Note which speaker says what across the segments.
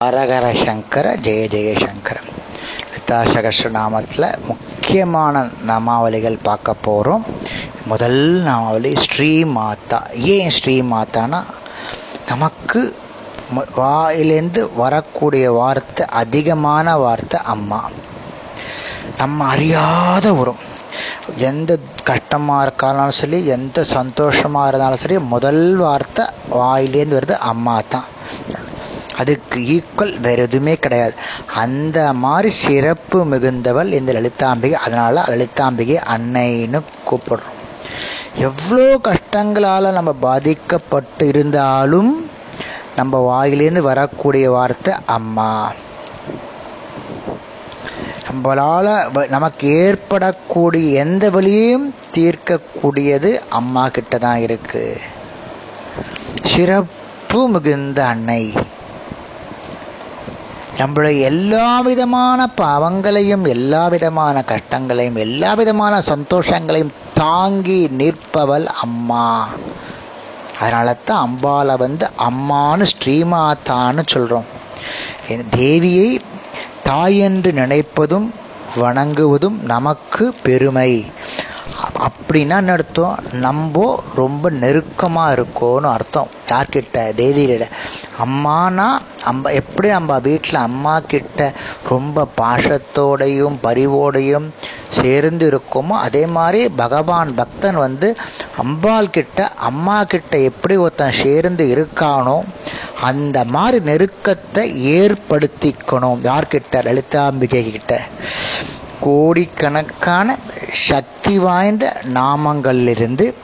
Speaker 1: ஹரஹர சங்கர ஜெய ஜெய சங்கர லலிதா சகஸ்ரநாமத்தில் முக்கியமான நாமாவளிகள் பார்க்க போகிறோம் முதல் நாமாவளி ஸ்ரீ மாதா ஏன் ஸ்ரீ மாதானா நமக்கு வாயிலேருந்து வரக்கூடிய வார்த்தை அதிகமான வார்த்தை அம்மா. நம்ம அறியாத வரும் எந்த கஷ்டமாக இருக்காலும் சரி எந்த சந்தோஷமாக இருந்தாலும் சரி முதல் வார்த்தை வாயிலேருந்து வருது அம்மா தான் அதுக்கு ஈக்குவல் வேற எதுவுமே கிடையாது. அந்த மாதிரி சிறப்பு மிகுந்தவள் இந்த லலிதாம்பிகை. அதனால லலிதாம்பிகை அன்னைன்னு கூப்பிடுறோம். எவ்வளோ கஷ்டங்களால் நம்ம பாதிக்கப்பட்டு இருந்தாலும் நம்ம வாயிலேருந்து வரக்கூடிய வார்த்தை அம்மா. நம்மளால் நமக்கு ஏற்படக்கூடிய எந்த வழியையும் தீர்க்கக்கூடியது அம்மா கிட்ட தான் இருக்கு. சிறப்பு மிகுந்த அன்னை. நம்மளுடைய எல்லா விதமான பாவங்களையும் எல்லா விதமான கஷ்டங்களையும் எல்லா விதமான சந்தோஷங்களையும் தாங்கி நிற்பவள் அம்மா. அதனால தான் அம்பாவை வந்து அம்மானு ஸ்ரீமாதான்னு சொல்கிறோம் தேவியை தாய் என்று நினைப்பதும் வணங்குவதும் நமக்கு பெருமை. அப்படின்னா என்ன அர்த்தம்? நம்ம ரொம்ப நெருக்கமாக இருக்கோன்னு அர்த்தம். யார்கிட்ட? தேவியிட அம்மானா அம்ப எப்படி நம்ம வீட்டில் அம்மா கிட்ட ரொம்ப பாசத்தோடையும் பரிவோடையும் சேர்ந்து இருக்கோமோ அதே மாதிரி பகவான் பக்தன் வந்து அம்பாள் கிட்ட அம்மா கிட்ட எப்படி ஒருத்தன் சேர்ந்து இருக்கானோ அந்த மாதிரி நெருக்கத்தை ஏற்படுத்திக்கணும். யார்கிட்ட? லலிதாம்பிகை கிட்ட. கோடிக்கணக்கான சக்தி வாய்ந்த நாமங்களிலிருந்து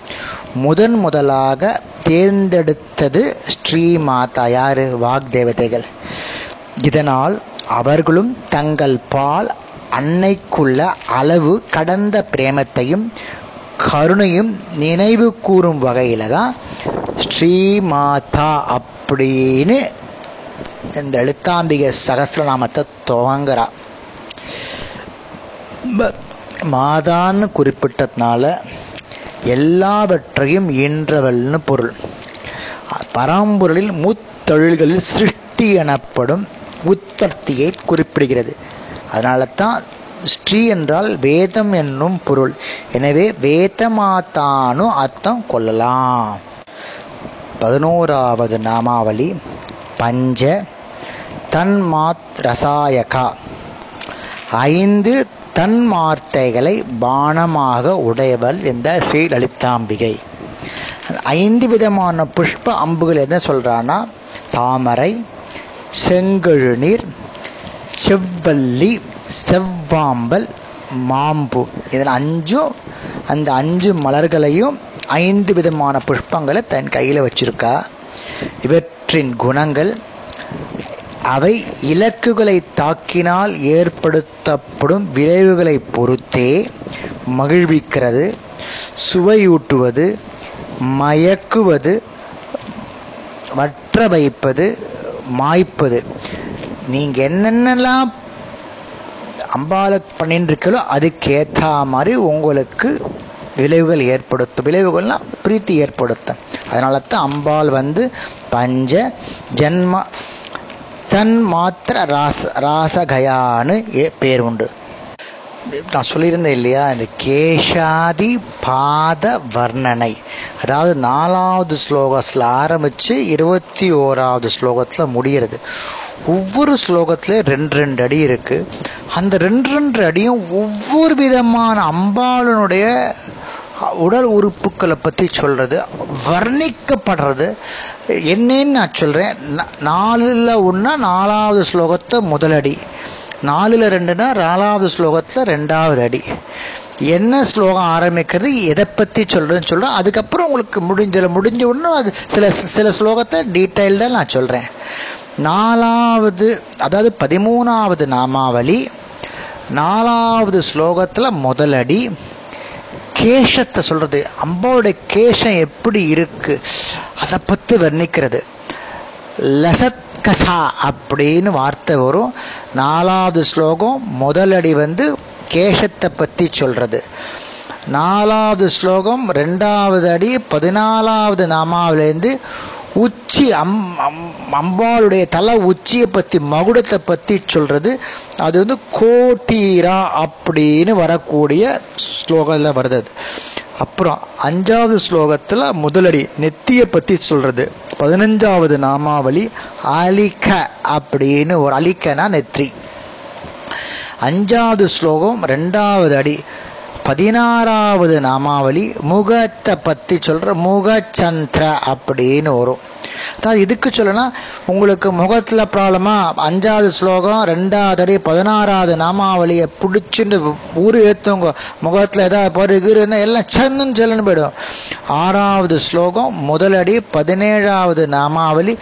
Speaker 1: முதன் முதலாக தேர்ந்தெடுத்தது ஸ்ரீ மாதா யாரு? வாக்தேவதைகள். இதனால் அவர்களும் தங்கள் பால் அன்னைக்குள்ள அளவு கடந்த பிரேமத்தையும் கருணையும் நினைவு கூறும் வகையில தான் ஸ்ரீ மாதா அப்படின்னு இந்த எழுத்தாம்பிகை சகசிரநாமத்தை துவங்குறா. மாதான்னு குறிப்பிட்டதுனால எல்லாவற்றையும் ஈன்றவள்னு பொருள். பராம்பொருளில் முத்தொழில்களில் சிருஷ்டி எனப்படும் உற்பத்தியை குறிப்பிடுகிறது. அதனால தான் ஸ்ரீ என்றால் வேதம் என்னும் பொருள். எனவே வேதமாத்தானு அர்த்தம் கொள்ளலாம். பதினோராவது நாமாவளி பஞ்ச தன்மாத் ரசாயகா. ஐந்து தன்மார்த்தைகளை பானமாக உடையவள் இந்த ஸ்ரீ லலிதாம்பிகை. ஐந்து விதமான புஷ்ப அம்புகள் என்ன சொல்கிறான்னா தாமரை செங்கழுநீர் செவ்வல்லி செவ்வாம்பல் மாம்பு. இதில் அஞ்சும் அந்த அஞ்சு மலர்களையும் ஐந்து விதமான புஷ்பங்களை தன் கையில் வச்சிருக்கா. இவற்றின் குணங்கள் அவை இலக்குகளை தாக்கினால் ஏற்படுத்தப்படும் விளைவுகளை பொறுத்தே மகிழ்விக்கிறது சுவையூட்டுவது மயக்குவது வற்ற வைப்பது மாய்ப்பது. நீங்க என்னென்னலாம் அம்பாளுக்கு பண்ணிட்டு அதுக்கேற்றா அதுக்கேற்ற மாதிரி உங்களுக்கு விளைவுகள் ஏற்படுத்தும். விளைவுகள்லாம் பிரீத்தி ஏற்படுத்தும். அதனால தான் அம்பாள் வந்து பஞ்ச ஜென்ம தன் மாத்திர ராச ராசகயான்னு ஏ- பேர் உண்டு நான் சொல்லியிருந்தேன் இல்லையா இந்த கேஷாதி பாத வர்ணனை. அதாவது நாலாவது ஸ்லோகத்தில் ஆரம்பித்து இருபத்தி ஓராவது ஸ்லோகத்தில் முடிகிறது. ஒவ்வொரு ஸ்லோகத்துலேயும் ரெண்டு ரெண்டு அடி இருக்குது அந்த ரெண்டு ரெண்டு அடியும் ஒவ்வொரு விதமான அம்பாளனுடைய உடல் உறுப்புக்களை பற்றி சொல்கிறது வர்ணிக்கப்படுறது. என்னன்னு நான் சொல்கிறேன் நாலில் ஒன்றா நாலாவது ஸ்லோகத்தை முதலடி. நாலில் ரெண்டுனா நாலாவது ஸ்லோகத்தில் ரெண்டாவது அடி. என்ன ஸ்லோகம் ஆரம்பிக்கிறது எதை பற்றி சொல்கிறேன்னு சொல்கிறேன் அதுக்கப்புறம் உங்களுக்கு முடிஞ்ச முடிஞ்ச உடனே அது சில சில ஸ்லோகத்தை டீட்டெயில்டாக நான் சொல்கிறேன் நாலாவது அதாவது பதிமூணாவது நாமாவளி நாலாவது ஸ்லோகத்தில் முதலடி. கேஷத்தை சொல்றது. அம்பாவுடைய கேஷம் எப்படி இருக்கு? அதை பற்றி வர்ணிக்கிறது. லசத்கசா அப்படின்னு வார்த்தை வரும். நாலாவது ஸ்லோகம் முதலடி வந்து கேஷத்தை பற்றி சொல்றது. நாலாவது ஸ்லோகம் ரெண்டாவது அடி பதினாலாவது நாமாவிலேருந்து உச்சி அம் அம்- அம்பாளுடைய தலை உச்சியை பற்றி மகுடத்தை பற்றி சொல்கிறது அது வந்து கோட்டீரா அப்படின்னு வரக்கூடிய ஸ்லோகத்தில் வருது அது. அப்புறம் அஞ்சாவது ஸ்லோகத்தில் முதலடி நெத்தியை பற்றி சொல்கிறது பதினஞ்சாவது நாமாவளி அலிக அப்படின்னு ஒரு அலிக்கனா நெற்றி. அஞ்சாவது ஸ்லோகம் ரெண்டாவது அடி. பதினாறாவது நாமாவளி முகத்தை பற்றி சொல்கிற முகச்சந்திர அப்படின்னு வரும். அதாவது இதுக்கு சொல்லலாம் உங்களுக்கு முகத்தில் ப்ராப்ளமா அஞ்சாவது ஸ்லோகம் ரெண்டாவது அடி பதினாறாவது நாமாவளியை பிடிச்சிட்டு ஊர் ஏற்றுங்க முகத்தில் ஏதாவது பருகு இருந்தால் எல்லாம் சன்னு செல்லுன்னு போயிடும். ஆறாவது ஸ்லோகம் முதலடி பதினேழாவது நாமாவளி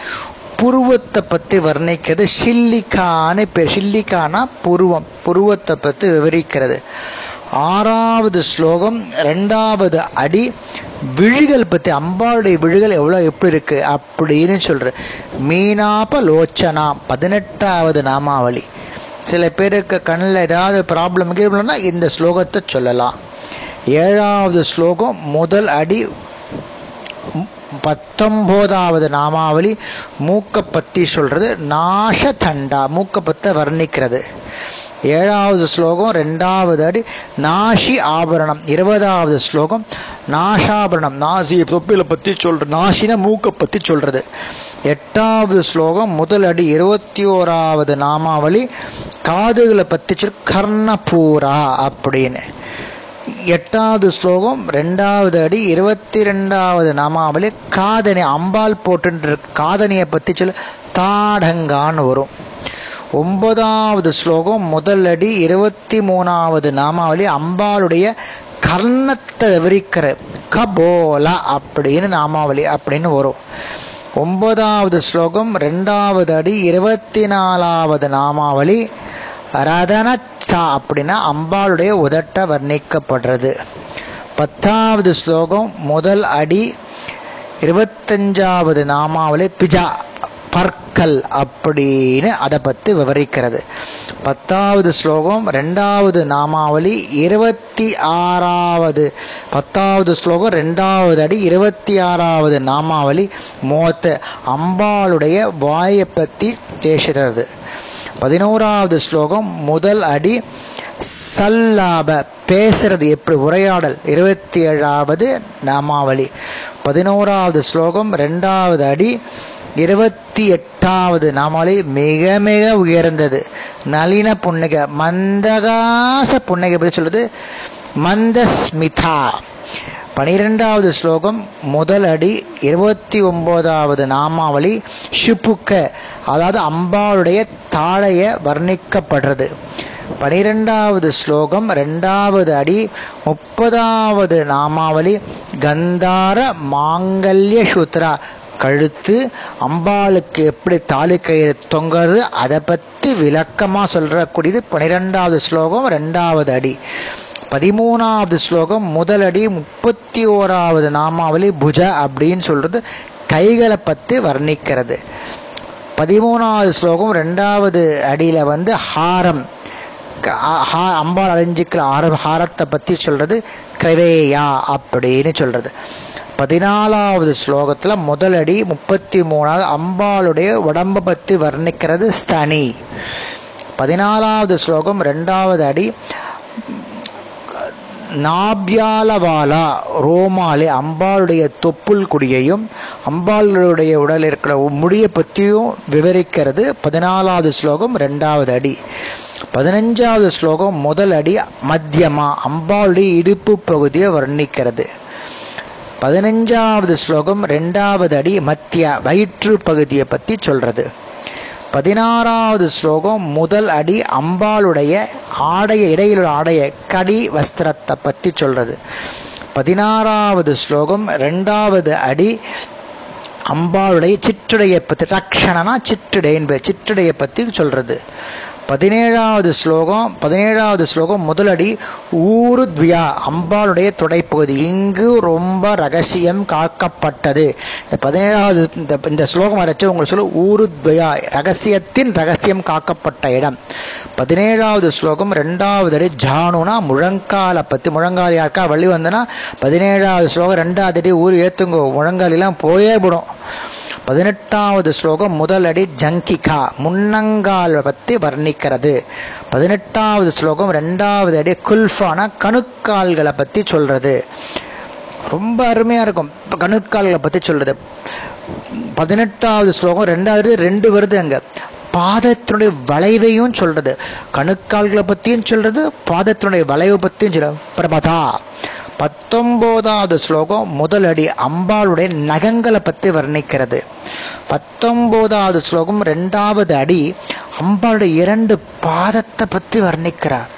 Speaker 1: புருவத்தை பற்றி வர்ணிக்கிறது. ஷில்லிக்கான்னு பேர். ஷில்லிகானா புருவம். புருவத்தை பற்றி விவரிக்கிறது. ஆறாவது ஸ்லோகம் ரெண்டாவது அடி விழிகள் பற்றி அம்பாளுடைய விழிகள் எவ்வளோ எப்படி இருக்குது அப்படின்னு சொல்கிற மீனாப லோச்சனா பதினெட்டாவது நாமாவளி. சில பேருக்கு கண்ணில் ஏதாவது ப்ராப்ளம் கீப்ளம்னா இந்த ஸ்லோகத்தை சொல்லலாம். ஏழாவது ஸ்லோகம் முதல் அடி பத்தொம்போதாவது நாமாவளி மூக்கை பற்றி சொல்கிறது நாஷதண்டா மூக்கை பற்ற வர்ணிக்கிறது. ஏழாவது ஸ்லோகம் ரெண்டாவது அடி நாஷி ஆபரணம். இருபதாவது ஸ்லோகம் நாஷாபரணம். நாசி தொப்பில பற்றி சொல்ற நாசின மூக்கை பற்றி சொல்கிறது எட்டாவது ஸ்லோகம் முதல் அடி இருபத்தி ஓராவது நாமாவளி காதுகளை பற்றி சொல் கர்ணபூரா அப்படின்னு. எட்டாவது ஸ்லோகம் ரெண்டாவது அடி இருபத்தி ரெண்டாவது நாமாவளி காதணி அம்பாள் போட்டுன்ற காதனியை பற்றி சொல்ல தாடங்கான்னு வரும். ஒன்பதாவது ஸ்லோகம் முதல் அடி இருபத்தி மூணாவது நாமாவளி அம்பாளுடைய கர்ணத்தை விவரிக்கிற கபோலா அப்படின்னு நாமாவளி அப்படின்னு வரும். ஒன்பதாவது ஸ்லோகம் ரெண்டாவது அடி இருபத்தி நாலாவது நாமாவளி ரதனச்சா அப்படின்னா அம்பாளுடைய உதட்ட வர்ணிக்கப்படுறது. பத்தாவது ஸ்லோகம் முதல் அடி இருபத்தஞ்சாவது நாமாவளி பிஜா பற்கள் அப்படின்னு அதை பற்றி விவரிக்கிறது. பத்தாவது ஸ்லோகம் ரெண்டாவது நாமாவளி இருபத்தி ஆறாவது பத்தாவது ஸ்லோகம் ரெண்டாவது அடி இருபத்தி ஆறாவது நாமாவளி மோத்த அம்பாளுடைய வாயை பற்றி பேசுகிறது பதினோராவது ஸ்லோகம் முதல் அடி சல்லாப பேசுறது எப்படி உரையாடல் இருபத்தி ஏழாவது நாமாவளி. பதினோராவது ஸ்லோகம் ரெண்டாவது அடி இருபத்தி எட்டாவது நாமாவளி மிக மிக உயர்ந்தது. நளின புன்னகை மந்தகாச புன்னகை பற்றி சொல்லுது மந்தஸ்மிதா. பனிரெண்டாவது ஸ்லோகம் முதல் அடி இருபத்தி ஒன்பதாவது நாமாவளி ஷிப்புக்க அதாவது அம்பாளுடைய தாழைய வர்ணிக்கப்படுறது. பனிரெண்டாவது ஸ்லோகம் ரெண்டாவது அடி முப்பதாவது நாமாவளி கந்தார மாங்கல்ய சூத்ரா கழுத்து அம்பாளுக்கு எப்படி தாலி கயிறு தொங்குறது அதை பற்றி விளக்கமாக சொல்கிறக்கூடியது பனிரெண்டாவது ஸ்லோகம் ரெண்டாவது அடி. பதிமூணாவது ஸ்லோகம் முதலடி முப்பத்தி ஓராவது நாமாவளி புஜ அப்படின்னு சொல்கிறது கைகளை பற்றி வர்ணிக்கிறது. பதிமூணாவது ஸ்லோகம் ரெண்டாவது அடியில் வந்து ஹாரம் அம்பாள் அழிஞ்சிக்கிற ஆர ஹாரத்தை பற்றி சொல்கிறது கிரவேயா அப்படின்னு சொல்கிறது பதினாலாவது ஸ்லோகத்தில் முதலடி முப்பத்தி மூணாவது அம்பாளுடைய உடம்பை பற்றி வர்ணிக்கிறது ஸ்தனி. பதினாலாவது ஸ்லோகம் ரெண்டாவது அடி நாபியாலவாலா ரோமாலே அம்பாளுடைய தொப்புள் குடியையும் அம்பாளுடைய உடல் இருக்கிற முடியை பற்றியும் விவரிக்கிறது. பதினாலாவது ஸ்லோகம் ரெண்டாவது அடி. பதினஞ்சாவது ஸ்லோகம் முதல் அடி மத்தியமா அம்பாளுடைய இடுப்பு பகுதியை வர்ணிக்கிறது. பதினஞ்சாவது ஸ்லோகம் ரெண்டாவது அடி மத்திய வயிற்று பகுதியை பற்றி சொல்கிறது பதினாறாவது ஸ்லோகம் முதல் அடி அம்பாளுடைய ஆடைய இடையிலுள்ள ஆடைய கடி வஸ்திரத்தை பற்றி சொல்கிறது பதினாறாவது ஸ்லோகம் ரெண்டாவது அடி அம்பாளுடைய சிற்றுடையை பற்றி ரக்ஷணனா சிற்றுடை என்பது சிற்றுடையை பற்றி சொல்கிறது பதினேழாவது ஸ்லோகம் பதினேழாவது ஸ்லோகம் முதலடி ஊருத்வியா அம்பாளுடைய தொடைப்பகுதி. இங்கு ரொம்ப ரகசியம் காக்கப்பட்டது. இந்த பதினேழாவது இந்த இந்த ஸ்லோகம் வரைச்சு உங்களுக்கு சொல்ல ஊருத்வயா ரகசியத்தின் ரகசியம் காக்கப்பட்ட இடம். பதினேழாவது ஸ்லோகம் ரெண்டாவது அடி ஜானுனா முழங்காலை பற்றி முழங்கால் யாருக்கா வள்ளி வந்தனா பதினேழாவது ஸ்லோகம் ரெண்டாவது அடி ஊர் ஏற்றுங்கோ முழங்காலெல்லாம் போயே போடும். பதினெட்டாவது ஸ்லோகம் முதலடி ஜங்கிகா முன்னங்கால் பற்றி வர்ணிக்கிறது. பதினெட்டாவது ஸ்லோகம் ரெண்டாவது அடி குல்ஃபான கணுக்கால்களை பற்றி சொல்கிறது ரொம்ப அருமையாக இருக்கும். இப்போ கணுக்கால்களை பற்றி சொல்கிறது பதினெட்டாவது ஸ்லோகம் ரெண்டாவது ரெண்டு வருது அங்கே. பாதத்தினுடைய வளைவையும் சொல்கிறது கணுக்கால்களை பற்றியும் சொல்கிறது பாதத்தினுடைய வளைவை பற்றியும் சொல்ல பிரபதா. பத்தொம்போதாவது ஸ்லோகம் முதலடி அம்பாளுடைய நகங்களை பற்றி வர்ணிக்கிறது. பத்தொம்போதாவது ஸ்லோகம் ரெண்டாவது அடி அம்பாளுடைய இரண்டு பாதத்தை பற்றி வர்ணிக்கிறார்.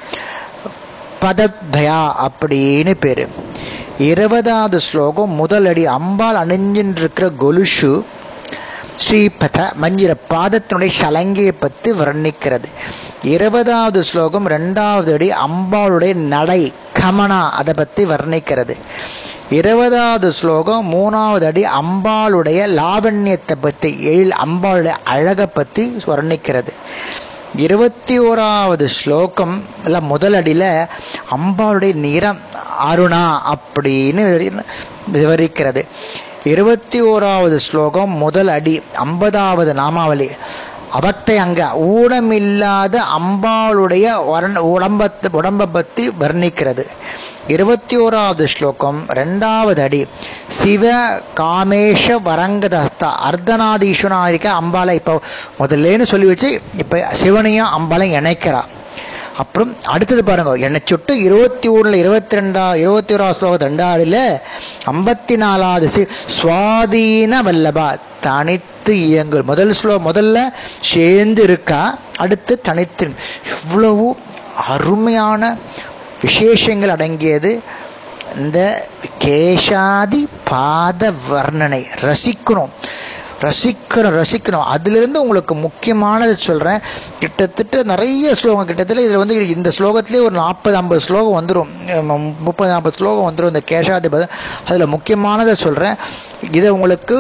Speaker 1: பதத்பயா அப்படின்னு பேர். இருபதாவது ஸ்லோகம் முதலடி அம்பாள் அணிஞ்சின்றிருக்கிற கொலுஷு ஸ்ரீபத மஞ்சிர பாதத்தினுடைய சலங்கையை பற்றி வர்ணிக்கிறது. இருபதாவது ஸ்லோகம் ரெண்டாவது அடி அம்பாளுடைய நடை கமனா அதை பற்றி வர்ணிக்கிறது. இருபதாவது ஸ்லோகம் மூணாவது அடி அம்பாளுடைய லாவண்யத்தை பற்றி எழில் அம்பாளுடைய அழகை பற்றி வர்ணிக்கிறது. இருபத்தி ஓராவது ஸ்லோகம் இல்லை முதல் அடியில் அம்பாளுடைய நிறம் அருணா அப்படின்னு விவரிக்கிறது. இருபத்தி ஓராவது ஸ்லோகம் முதல் அடி ஐம்பதாவது நாமாவளி. அவத்தை அங்க ஊனமில்லாத அம்பாளுடைய வர்ண உடம்பத்தை உடம்பை பற்றி வர்ணிக்கிறது. இருபத்தி ஓராவது ஸ்லோகம் ரெண்டாவது அடி சிவ காமேஷ வரங்கதஸ்தா அர்த்தநாதீஸ்வராரிக்க அம்பாலை இப்போ முதல்லேன்னு சொல்லி வச்சு இப்போ சிவனையும் அம்பாலையும் இணைக்கிறா. அப்புறம் அடுத்தது பாருங்கள் என்னை சுட்டு இருபத்தி ஒன்றில் இருபத்தி ரெண்டா இருபத்தி ஓராவது ஸ்லோகத்து ரெண்டாவில் ஐம்பத்தி நாலாவது சி சுவாதீன வல்லபா தனித்து இயங்கு முதல் ஸ்லோ முதல்ல சேர்ந்து இருக்கா அடுத்து தனித்து இவ்வளவு அருமையான விசேஷங்கள் அடங்கியது இந்த கேஷாதி பாத வர்ணனை ரசிக்கணும். ரசிக்கணும் ரசிக்கணும். அதுலேருந்து உங்களுக்கு முக்கியமானது சொல்கிறேன் கிட்டத்தட்ட நிறைய ஸ்லோகம் கிட்டத்தட்ட இதில் வந்து இந்த ஸ்லோகத்துலேயே ஒரு நாற்பது ஐம்பது ஸ்லோகம் வந்துடும் முப்பது நாற்பது ஸ்லோகம் வந்துடும் இந்த கேஷாதிபதம். அதில் முக்கியமானதை சொல்கிறேன் இதை உங்களுக்கு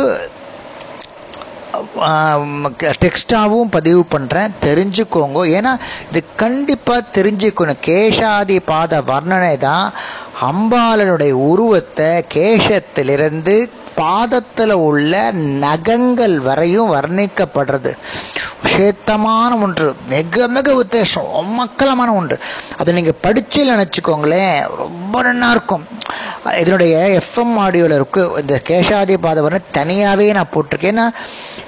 Speaker 1: டெக்ஸ்டாகவும் பதிவு பண்ணுறேன் தெரிஞ்சுக்கோங்க. ஏன்னா இது கண்டிப்பாக தெரிஞ்சுக்கணும். கேஷாதி பாத வர்ணனை தான் அம்பாளனுடைய உருவத்தை கேஷத்திலிருந்து பாதத்தில் உள்ள நகங்கள் வரையும் வர்ணிக்கப்படுறது. விஷேத்தமான ஒன்று. மிக மிக உத்தேசம். மக்களமான ஒன்று. அதை நீங்கள் படிச்சு நினச்சிக்கோங்களேன். ரொம்ப நல்லா இருக்கும். இதனுடைய எஃப்எம் ஆடியோவில் இருக்கு. இந்த கேஷாதி பாதவர்னு தனியாகவே நான் போட்டிருக்கேன். ஏன்னா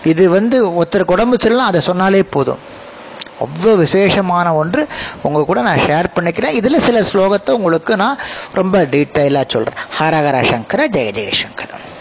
Speaker 1: இது வந்து ஒருத்தருக்கு உடம்பு சொல்லலாம் அதை சொன்னாலே போதும். அவ்வளோ விசேஷமான ஒன்று. உங்கள் கூட நான் ஷேர் பண்ணிக்கிறேன். இதில் சில ஸ்லோகத்தை உங்களுக்கு நான் ரொம்ப டீட்டெயிலாக சொல்கிறேன் ஹரஹர சங்கர ஜெய ஜெயசங்கர்